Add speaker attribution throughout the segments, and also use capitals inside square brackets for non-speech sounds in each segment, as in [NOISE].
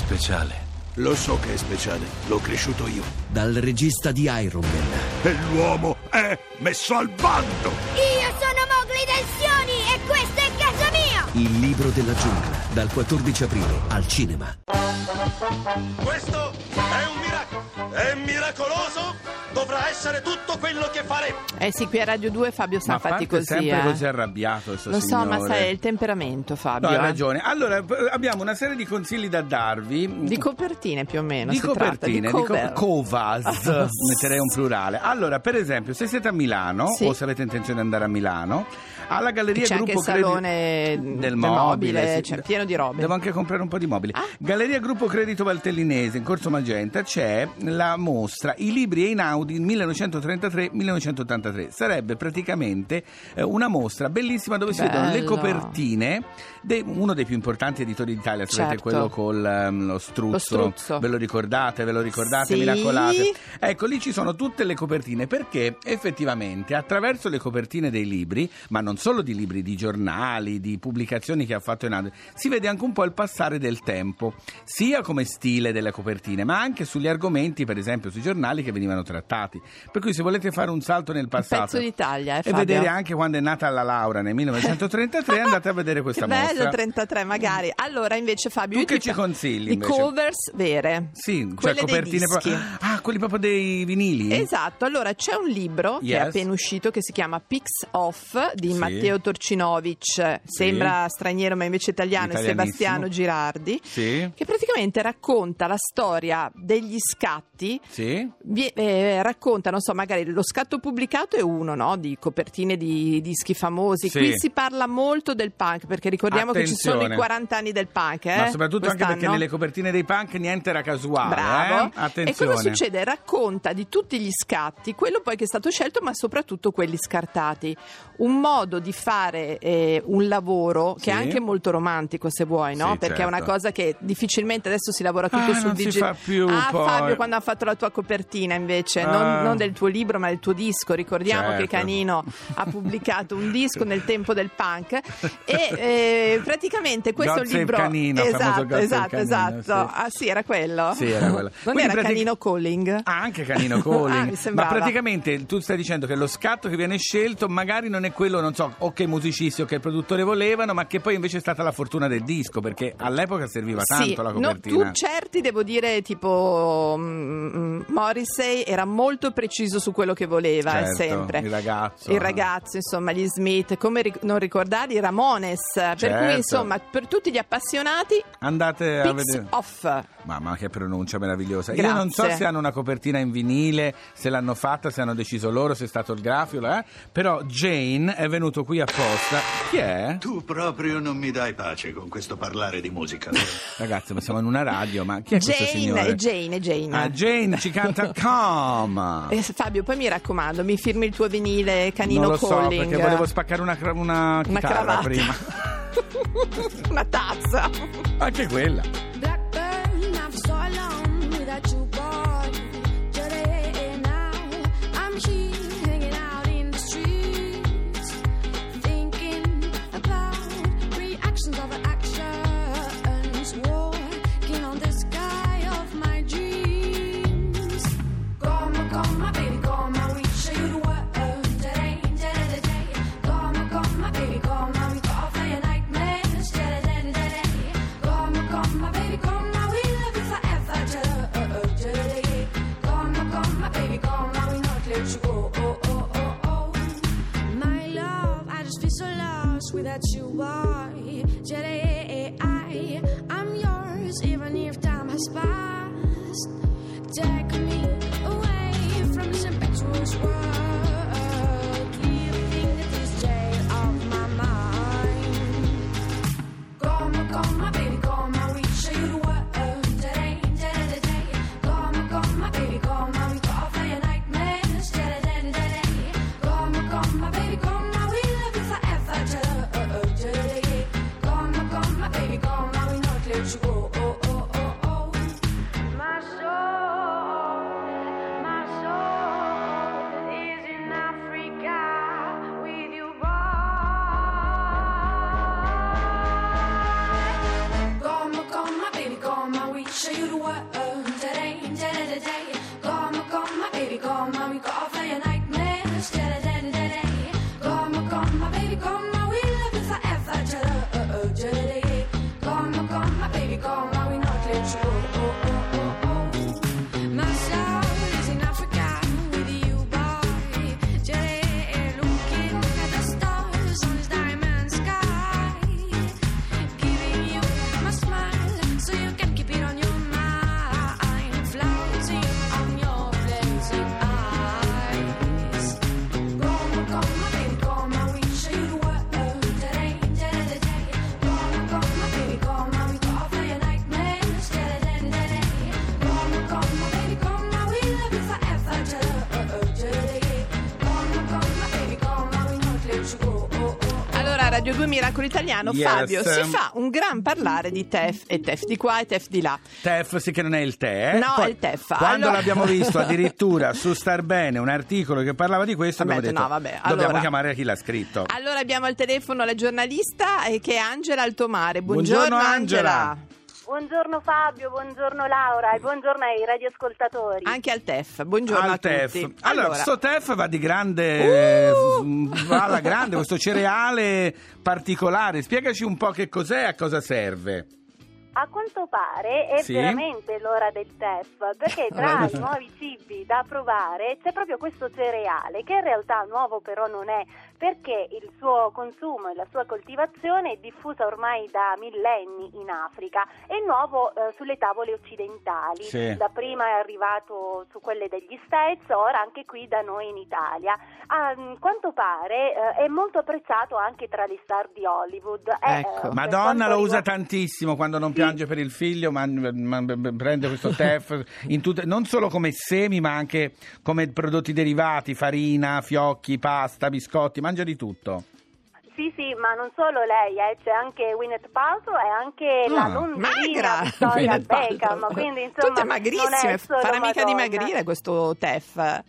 Speaker 1: speciale.
Speaker 2: Lo so che è speciale, l'ho cresciuto io.
Speaker 3: Dal regista di Iron Man.
Speaker 2: E l'uomo è messo al bando!
Speaker 4: Io sono Mowgli Tensioni e questo è casa mia!
Speaker 3: Il libro della giungla. Dal 14 aprile al cinema.
Speaker 5: Questo è un miracolo! È miracoloso! Dovrà essere tutto quello che faremo!
Speaker 6: Eh sì, qui a Radio 2 Fabio sta
Speaker 7: Ma
Speaker 6: fatti
Speaker 7: parte
Speaker 6: così.
Speaker 7: sempre
Speaker 6: eh.
Speaker 7: così arrabbiato sto
Speaker 6: Lo so, ma
Speaker 7: signore.
Speaker 6: sai, è il temperamento, Fabio.
Speaker 7: No, hai
Speaker 6: eh.
Speaker 7: ragione. Allora, abbiamo una serie di consigli da darvi.
Speaker 6: Di copertine più o meno.
Speaker 7: Di
Speaker 6: si tratta,
Speaker 7: copertine,
Speaker 6: di
Speaker 7: di co- covas, [LAUGHS] metterei un plurale. Allora, per esempio, se siete a Milano
Speaker 6: Sì.
Speaker 7: o se avete intenzione di andare a Milano, alla Galleria
Speaker 6: C'è anche
Speaker 7: Gruppo
Speaker 6: il
Speaker 7: Credi-
Speaker 6: salone
Speaker 7: del
Speaker 6: del
Speaker 7: mobile,
Speaker 6: mobile,
Speaker 7: sì.
Speaker 6: cioè, pieno di robe.
Speaker 7: Devo anche comprare un po' di mobili.
Speaker 6: Ah.
Speaker 7: Galleria Gruppo Credito Valtellinese in Corso Magenta c'è la mostra I libri Einaudi 1933-1983. Sarebbe praticamente eh, una mostra bellissima dove si vedono le copertine di uno dei più importanti editori d'Italia, sapete
Speaker 6: Certo.
Speaker 7: quello con lo struzzo.
Speaker 6: Lo struzzo.
Speaker 7: Ve lo ricordate? Ve lo ricordate?
Speaker 6: Sì.
Speaker 7: Miracolate. Ecco, lì ci sono tutte le copertine perché effettivamente attraverso le copertine dei libri, ma non solo di libri, di giornali, di pubblicazioni che ha fatto Einaudi, si vede anche un po' il passare del tempo, sia come stile delle copertine, ma anche sugli argomenti, per esempio sui giornali che venivano trattati. Per cui se volete fare un salto nel passato
Speaker 6: pezzo d'Italia, eh,
Speaker 7: e vedere anche quando è nata la Laura nel 1933, [LAUGHS] andate a vedere questa
Speaker 6: che bello,
Speaker 7: mostra.
Speaker 6: 33 magari. Allora, invece, Fabio,
Speaker 7: Tu che
Speaker 6: ti
Speaker 7: ci consigli, invece?
Speaker 6: covers vere.
Speaker 7: Sì, cioè copertine proprio. Ah, quelli proprio dei vinili?
Speaker 6: Esatto, allora c'è un libro che è
Speaker 7: Yes.
Speaker 6: appena uscito che si chiama Pix Off di
Speaker 7: Sì.
Speaker 6: Matteo Torcinovic, sembra straniero ma invece italiano, e. Sebastiano Girardi,
Speaker 7: Sì.
Speaker 6: che praticamente racconta la storia degli scatti
Speaker 7: Sì.
Speaker 6: vie- eh, racconta, non so, magari lo scatto pubblicato è uno, no? Di copertine di dischi famosi.
Speaker 7: Sì.
Speaker 6: Qui si parla molto del punk, perché ricordiamo che ci sono
Speaker 7: Attenzione.
Speaker 6: i 40 anni del punk, eh?
Speaker 7: Ma soprattutto anche perché
Speaker 6: quest'anno.
Speaker 7: nelle copertine dei punk niente era casuale.
Speaker 6: Bravo.
Speaker 7: eh?
Speaker 6: E
Speaker 7: Attenzione.
Speaker 6: cosa succede? Racconta di tutti gli scatti, quello poi che è stato scelto, ma soprattutto quelli scartati. Un modo di fare eh, un lavoro che
Speaker 7: Sì.
Speaker 6: è anche molto romantico, se vuoi, no?
Speaker 7: Sì,
Speaker 6: Perché è una
Speaker 7: certo.
Speaker 6: cosa che difficilmente adesso si lavora tutto
Speaker 7: Ah,
Speaker 6: sul digitale. ah,
Speaker 7: poi.
Speaker 6: Fabio, quando ha fatto la tua copertina invece. Non, non del tuo libro, ma del tuo disco. Ricordiamo
Speaker 7: Certo.
Speaker 6: che Canino ha pubblicato un disco nel tempo del punk e eh, praticamente questo
Speaker 7: God
Speaker 6: libro.
Speaker 7: Canino,
Speaker 6: esatto, esatto,
Speaker 7: Canino,
Speaker 6: esatto.
Speaker 7: sì.
Speaker 6: Ah, sì, era quello.
Speaker 7: Sì, era quello.
Speaker 6: Non
Speaker 7: Quindi
Speaker 6: era
Speaker 7: pratic-
Speaker 6: Canino Calling?
Speaker 7: Ah, anche Canino Calling. [LAUGHS]
Speaker 6: Ah, mi
Speaker 7: Ma praticamente tu stai dicendo che lo scatto che viene scelto magari non è quello, non so, o che i musicisti o che il produttore volevano, ma che poi invece è stata la fortuna del disco, perché all'epoca serviva tanto
Speaker 6: Sì,
Speaker 7: la
Speaker 6: no,
Speaker 7: copertina.
Speaker 6: tu certi devo dire tipo mm, mm, Morrissey era molto preciso su quello che voleva eh,
Speaker 7: Certo,
Speaker 6: sempre
Speaker 7: il ragazzo.
Speaker 6: il ragazzo insomma gli Smith come ric- non ricordare i Ramones per
Speaker 7: Certo.
Speaker 6: cui insomma per tutti gli appassionati
Speaker 7: Andate a vedere.
Speaker 6: Off
Speaker 7: Mamma che pronuncia meravigliosa. Io non so
Speaker 6: Grazie.
Speaker 7: se hanno una copertina in vinile, se l'hanno fatta, se hanno deciso loro, se è stato il grafico, eh? però Jane è venuto qui apposta. Chi è?
Speaker 1: Tu proprio non mi dai pace con questo parlare di musica. [LAUGHS]
Speaker 7: Ragazzi, ma siamo in una radio, ma chi è questo
Speaker 6: Jane
Speaker 7: signore?
Speaker 6: Jane Jane
Speaker 7: Ah, Jane ci canta [LAUGHS] Come.
Speaker 6: Eh, Fabio poi mi raccomando mi firmi il tuo vinile Canino
Speaker 7: non lo so,
Speaker 6: Calling
Speaker 7: perché volevo spaccare una, cra- una
Speaker 6: una
Speaker 7: prima. [LAUGHS]
Speaker 6: una tazza
Speaker 7: Anche quella.
Speaker 8: Lost without you, boy. Today, I, I'm yours, even if time has passed. Take me away from this impetuous world,
Speaker 6: Radio 2 Miracolo Italiano,
Speaker 7: Yes.
Speaker 6: Fabio, si fa un gran parlare di TEF e TEF di qua e TEF di là.
Speaker 7: Tef, sì che non è il tè. eh?
Speaker 6: No,
Speaker 7: Poi,
Speaker 6: è il tef.
Speaker 7: Quando
Speaker 6: Allora-
Speaker 7: l'abbiamo visto [LAUGHS] addirittura su Star Bene un articolo che parlava di questo,
Speaker 6: Vabbè,
Speaker 7: abbiamo detto
Speaker 6: no, vabbè,
Speaker 7: dobbiamo
Speaker 6: allora-
Speaker 7: chiamare chi l'ha scritto.
Speaker 6: Allora abbiamo al telefono la giornalista eh, che è Angela Altomare.
Speaker 7: Buongiorno,
Speaker 6: Buongiorno,
Speaker 7: Angela.
Speaker 9: Buongiorno Fabio, buongiorno Laura e buongiorno ai radioascoltatori.
Speaker 6: Anche al TEF. Buongiorno
Speaker 7: Al
Speaker 6: a
Speaker 7: TEF.
Speaker 6: tutti.
Speaker 7: Allora, sto TEF va di grande,
Speaker 6: Uh!
Speaker 7: va alla grande, questo cereale particolare. Spiegaci un po' che cos'è e a cosa serve.
Speaker 9: A quanto pare è
Speaker 7: Sì?
Speaker 9: veramente l'ora del TEF, perché [LAUGHS] tra i nuovi cibi da provare c'è proprio questo cereale, che in realtà nuovo però non è, perché il suo consumo e la sua coltivazione è diffusa ormai da millenni in Africa, è nuovo eh, sulle tavole occidentali,
Speaker 7: Sì.
Speaker 9: da prima è arrivato su quelle degli States, ora anche qui da noi in Italia. A mm, quanto pare eh, è molto apprezzato anche tra le star di Hollywood. È,
Speaker 6: Ecco.
Speaker 9: eh,
Speaker 7: Madonna lo usa
Speaker 9: riguarda-
Speaker 7: tantissimo quando non piange per il figlio, ma, ma- ma- prende questo [LAUGHS] TEF in tutte- non solo come semi, ma anche come prodotti derivati, farina, fiocchi, pasta, biscotti, mangia di tutto.
Speaker 9: Sì, sì, ma non solo lei, eh, c'è anche Gwyneth Paltrow e anche la
Speaker 7: Ah,
Speaker 9: londrina
Speaker 6: Magra!
Speaker 9: Victoria Beckham, quindi insomma
Speaker 6: Tutte
Speaker 9: non
Speaker 6: magrissime,
Speaker 9: è solo
Speaker 6: farà mica dimagrire questo TEF.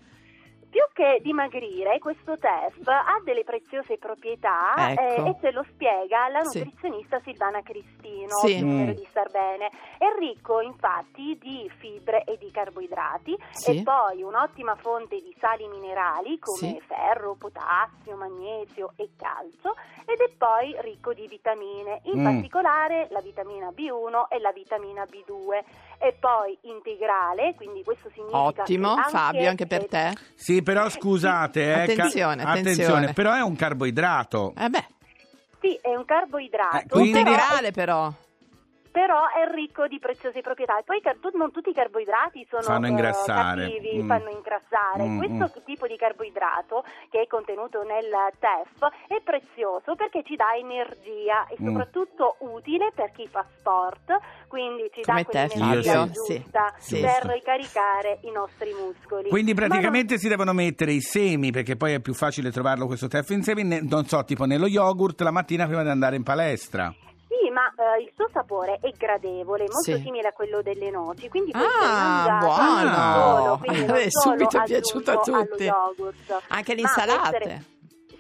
Speaker 9: Più che dimagrire, questo TEF ha delle preziose proprietà
Speaker 6: Ecco.
Speaker 9: eh, e ce lo spiega la
Speaker 6: Sì.
Speaker 9: nutrizionista Silvana Cristino,
Speaker 6: Sì.
Speaker 7: Mm.
Speaker 9: di Star Bene. È ricco infatti di fibre e di carboidrati
Speaker 6: Sì.
Speaker 9: e poi un'ottima fonte di sali minerali come
Speaker 6: Sì.
Speaker 9: ferro, potassio, magnesio e calcio ed è poi ricco di vitamine, in
Speaker 7: Mm.
Speaker 9: particolare la vitamina B1 e la vitamina B2 e poi integrale, quindi questo significa
Speaker 6: Ottimo,
Speaker 9: che anche
Speaker 6: Fabio, anche per te.
Speaker 7: Sì, però scusate, eh, ca-
Speaker 6: Attenzione, attenzione.
Speaker 7: però è un carboidrato.
Speaker 6: Eh beh,
Speaker 9: Sì, è un carboidrato,
Speaker 7: Eh, quindi-
Speaker 6: integrale però.
Speaker 9: Però è ricco di preziose proprietà. E poi car- non tutti i carboidrati sono
Speaker 7: Fanno
Speaker 9: eh,
Speaker 7: ingrassare.
Speaker 9: cattivi,
Speaker 7: Mm.
Speaker 9: fanno ingrassare.
Speaker 7: Mm,
Speaker 9: Questo tipo di carboidrato che è contenuto nel TEF è prezioso perché ci dà energia e
Speaker 7: Mm.
Speaker 9: soprattutto utile per chi fa sport, quindi ci
Speaker 6: Come
Speaker 9: dà quell'energia
Speaker 7: Fabio.
Speaker 9: giusta
Speaker 6: Sì, sì.
Speaker 9: per ricaricare i nostri muscoli.
Speaker 7: Quindi
Speaker 9: Ma non-
Speaker 7: praticamente si devono mettere i semi, perché poi è più facile trovarlo questo TEF in semi, non so, tipo nello yogurt la mattina prima di andare in palestra.
Speaker 9: Ma eh, il suo sapore è gradevole, molto
Speaker 6: Sì.
Speaker 9: simile a quello delle noci, quindi puoi
Speaker 6: Ah,
Speaker 9: mangiarlo
Speaker 6: buono!
Speaker 9: non solo, quindi [LAUGHS] non solo
Speaker 6: subito è piaciuto a tutti.
Speaker 9: allo yogurt.
Speaker 6: Anche le
Speaker 9: Ma può
Speaker 6: insalate.
Speaker 9: essere-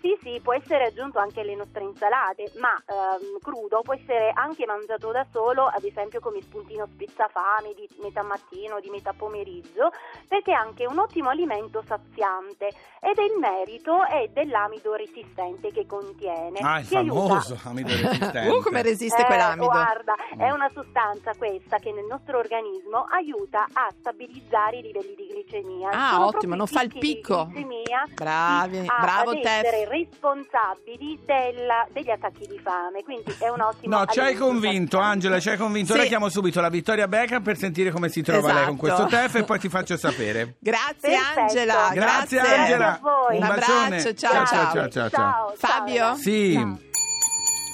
Speaker 9: Sì, sì, può essere aggiunto anche alle nostre insalate, ma ehm, crudo può essere anche mangiato da solo, ad esempio come spuntino spezzafame di metà mattino, di metà pomeriggio, perché è anche un ottimo alimento saziante ed è il merito è dell'amido resistente che contiene.
Speaker 7: Ah, il
Speaker 9: che aiuta-
Speaker 7: famoso amido resistente.
Speaker 6: Uh, come resiste
Speaker 9: eh,
Speaker 6: quell'amido.
Speaker 9: Guarda, è
Speaker 7: Mm.
Speaker 9: una sostanza questa che nel nostro organismo aiuta a stabilizzare i livelli di glicemia.
Speaker 6: Ah,
Speaker 9: Sono
Speaker 6: ottimo, non fa il picco.
Speaker 9: glicemia
Speaker 6: Bravi, bravo Tef.
Speaker 9: Responsabili della- degli attacchi di fame, quindi è un ottimo
Speaker 7: No, ci hai convinto. Angela, ci hai convinto.
Speaker 6: Sì.
Speaker 7: Ora chiamo subito la Vittoria Beckham per sentire come si trova lei con
Speaker 6: Esatto.
Speaker 7: questo TEF e poi ti faccio sapere. [LAUGHS]
Speaker 6: Grazie
Speaker 9: Perfetto.
Speaker 6: Angela.
Speaker 7: Grazie,
Speaker 9: Grazie
Speaker 7: Angela.
Speaker 9: a voi.
Speaker 7: Un
Speaker 6: Un
Speaker 7: bacione.
Speaker 6: abbraccio, ciao,
Speaker 7: ciao,
Speaker 6: ciao.
Speaker 7: ciao, ciao, ciao.
Speaker 6: Fabio?
Speaker 9: ciao.
Speaker 7: Sì.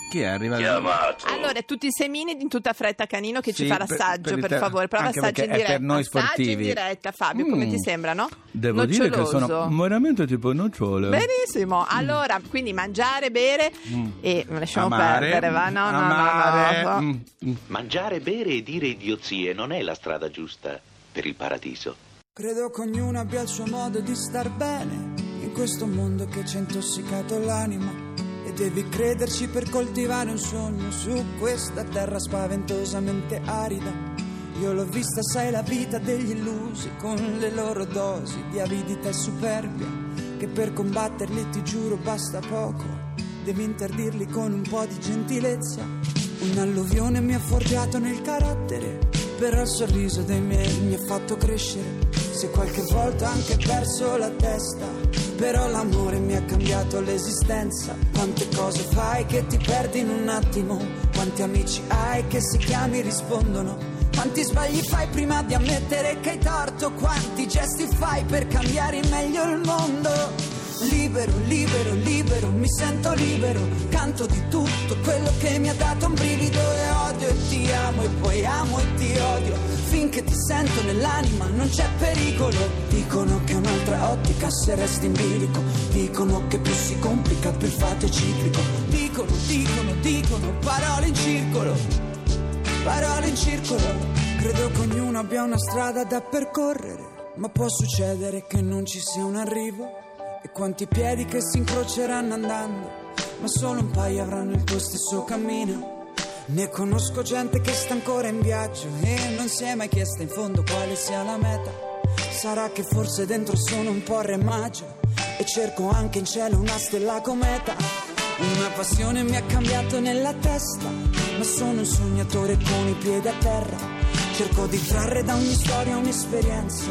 Speaker 7: Chi è arrivato?
Speaker 1: Chiamato.
Speaker 6: Allora, tutti i semini in tutta fretta, Canino, che ci
Speaker 7: Sì,
Speaker 6: fa
Speaker 7: per-
Speaker 6: l'assaggio,
Speaker 7: per
Speaker 6: per,
Speaker 7: te-
Speaker 6: favore. Prova assaggio in diretta.
Speaker 7: per noi
Speaker 6: Assaggio
Speaker 7: sportivi.
Speaker 6: in diretta, Fabio, come
Speaker 7: Mm.
Speaker 6: ti sembrano?
Speaker 7: Devo dire che sono
Speaker 6: Noccioloso.
Speaker 7: veramente tipo nocciole.
Speaker 6: Benissimo, allora, quindi mangiare, bere
Speaker 7: Mm.
Speaker 6: e lasciamo
Speaker 7: Amare,
Speaker 6: perdere, va? No, no,
Speaker 7: amare,
Speaker 6: no, no.
Speaker 7: mm, mm.
Speaker 10: Mangiare, bere e dire idiozie non è la strada giusta per il paradiso.
Speaker 11: Credo che ognuno abbia il suo modo di star bene in questo mondo che ci ha intossicato l'anima. Devi crederci per coltivare un sogno su questa terra spaventosamente arida. Io l'ho vista, sai, la vita degli illusi, con le loro dosi di avidità e superbia, che per combatterli ti giuro basta poco, devi interdirli con un po' di gentilezza. Un'alluvione mi ha forgiato nel carattere, però il sorriso dei miei mi ha fatto crescere. Se qualche volta anche perso la testa, però l'amore mi ha cambiato l'esistenza. Quante cose fai che ti perdi in un attimo, quanti amici hai che se chiami rispondono. Quanti sbagli fai prima di ammettere che hai torto? Quanti gesti fai per cambiare in meglio il mondo? Libero, libero, libero, mi sento libero, canto di tutto quello che mi ha dato un brivido e odio e ti amo e poi amo e ti odio, finché ti sento nell'anima non c'è pericolo. Dicono che un'altra ottica se resti in bilico, dicono che più si complica più il fatto è ciclico, dicono, dicono, dicono, parole in circolo, parole in circolo. Credo che ognuno abbia una strada da percorrere, ma può succedere che non ci sia un arrivo. E quanti piedi che si incroceranno andando, ma solo un paio avranno il tuo stesso cammino. Ne conosco gente che sta ancora in viaggio e non si è mai chiesta in fondo quale sia la meta. Sarà che forse dentro sono un po' re maggio e cerco anche in cielo una stella cometa. Una passione mi ha cambiato nella testa, ma sono un sognatore con i piedi a terra. Cerco di trarre da ogni storia un'esperienza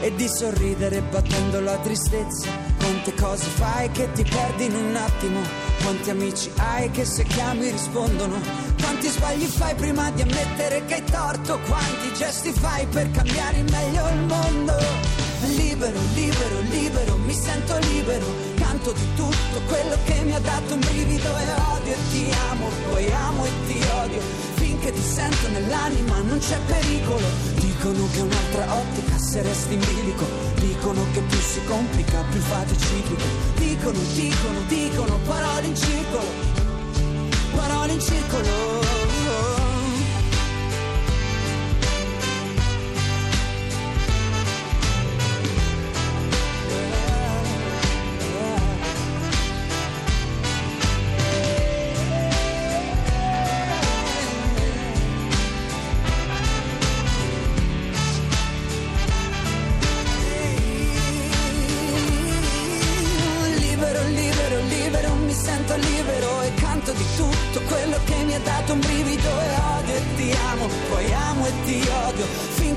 Speaker 11: e di sorridere battendo la tristezza. Quante cose fai che ti perdi in un attimo? Quanti amici hai che se chiami rispondono? Quanti sbagli fai prima di ammettere che hai torto? Quanti gesti fai per cambiare in meglio il mondo? Libero, libero, libero, mi sento libero. Canto di tutto quello che mi ha dato un brivido e odio e ti amo, poi amo e ti odio. Finché ti sento nell'anima non c'è pericolo. Dicono che un'altra ottica se resti in bilico. Dicono che più si complica, più è ciclico. Dicono, dicono, dicono, parole in circolo. Parole in circolo.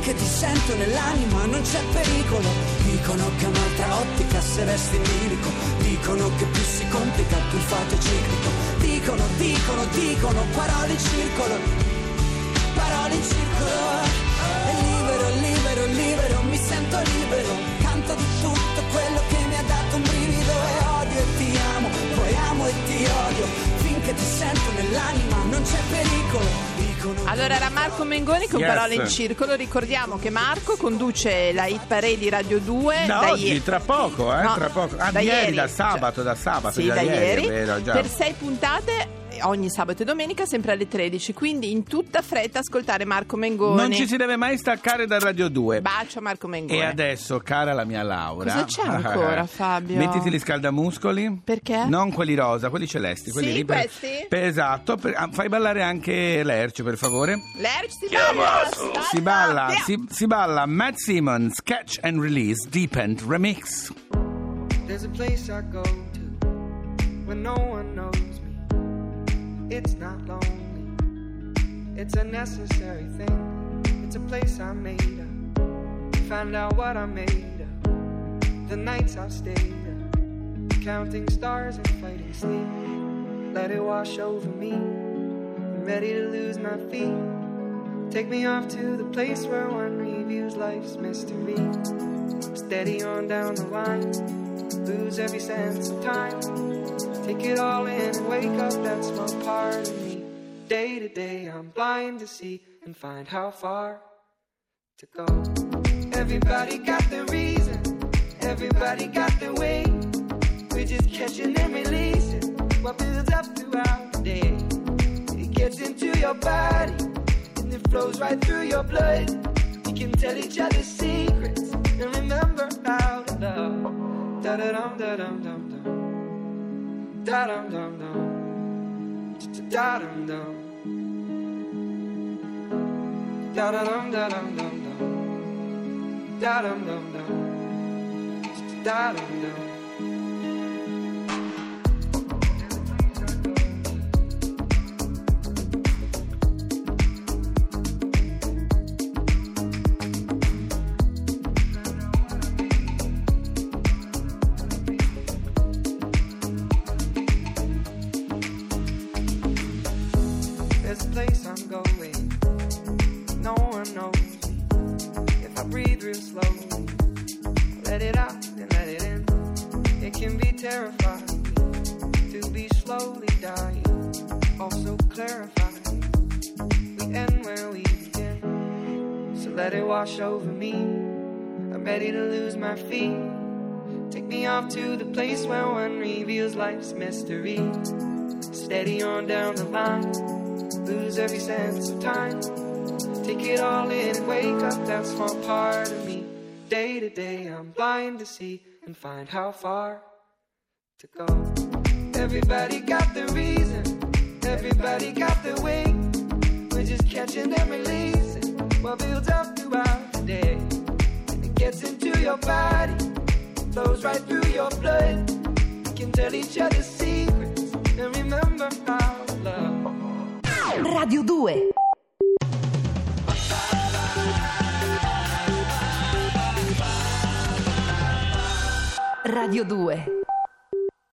Speaker 11: Finché ti sento nell'anima non c'è pericolo. Dicono che un'altra ottica se resti in bilico, dicono che più si complica più il fatto è ciclico. Dicono, dicono, dicono, parole in circolo, parole in circolo.
Speaker 6: Marco Mengoni con
Speaker 7: Yes.
Speaker 6: parole in circolo. Ricordiamo che Marco conduce la hit parade di Radio 2
Speaker 7: Da
Speaker 6: da
Speaker 7: oggi,
Speaker 6: ie-
Speaker 7: tra poco, eh,
Speaker 6: No,
Speaker 7: tra poco. Ah,
Speaker 6: da
Speaker 7: ieri,
Speaker 6: ieri,
Speaker 7: da
Speaker 6: cioè-
Speaker 7: sabato, da sabato,
Speaker 6: Sì,
Speaker 7: da
Speaker 6: da ieri,
Speaker 7: è vero,
Speaker 6: per sei puntate ogni sabato e domenica sempre alle 13 quindi in tutta fretta ascoltare Marco Mengoni
Speaker 7: Non ci si deve mai staccare da Radio 2.
Speaker 6: bacio Marco Mengoni
Speaker 7: E adesso, cara la mia Laura.
Speaker 6: Cosa c'è ancora, [LAUGHS] Fabio?
Speaker 7: Mettiti gli scaldamuscoli.
Speaker 6: Perché?
Speaker 7: Non quelli rosa, quelli celesti. Quelli
Speaker 6: Sì,
Speaker 7: lì per-
Speaker 6: questi?
Speaker 7: per- esatto. per- ah, fai ballare anche l'Erce, per favore.
Speaker 6: Lerch si balla
Speaker 7: Si balla, si, si balla Matt Simmons Catch and Release Deep End Remix.
Speaker 12: There's a place I go to when no one knows. It's not lonely, it's a necessary thing. It's a place I made up. Find out what I made of. The nights I've stayed up, counting stars and fighting sleep. Let it wash over me. I'm ready to lose my feet. Take me off to the place where one reviews life's mystery. Steady on down the line, lose every sense of time. Take it all in and wake up that small part of me. Day to day, I'm blind to see and find how far to go. Everybody got the reason, everybody got the way. We're just catching and releasing what builds up throughout the day. It gets into your body flows right through your blood. We can tell each other secrets and remember how to love. Da da dum da dum dum dum. Da dum dum dum. Da dum dum. Da da dum da dum dum dum. Da dum dum dum. Da dum dum. Can be terrified to be slowly dying. Also clarifying. We end where we begin. So let it wash over me. I'm ready to lose my feet. Take me off to the place where one reveals life's mystery. Steady on down the line lose every sense of time. Take it all in and wake up that small part of me. Day to day, I'm blind to see and find how far to go. Everybody got the reason, everybody got the way. We're just catching and releasing what builds up throughout the day. And it gets into your body, flows right through your blood. We can tell each other secrets and remember how love.
Speaker 13: Radio 2 Radio 2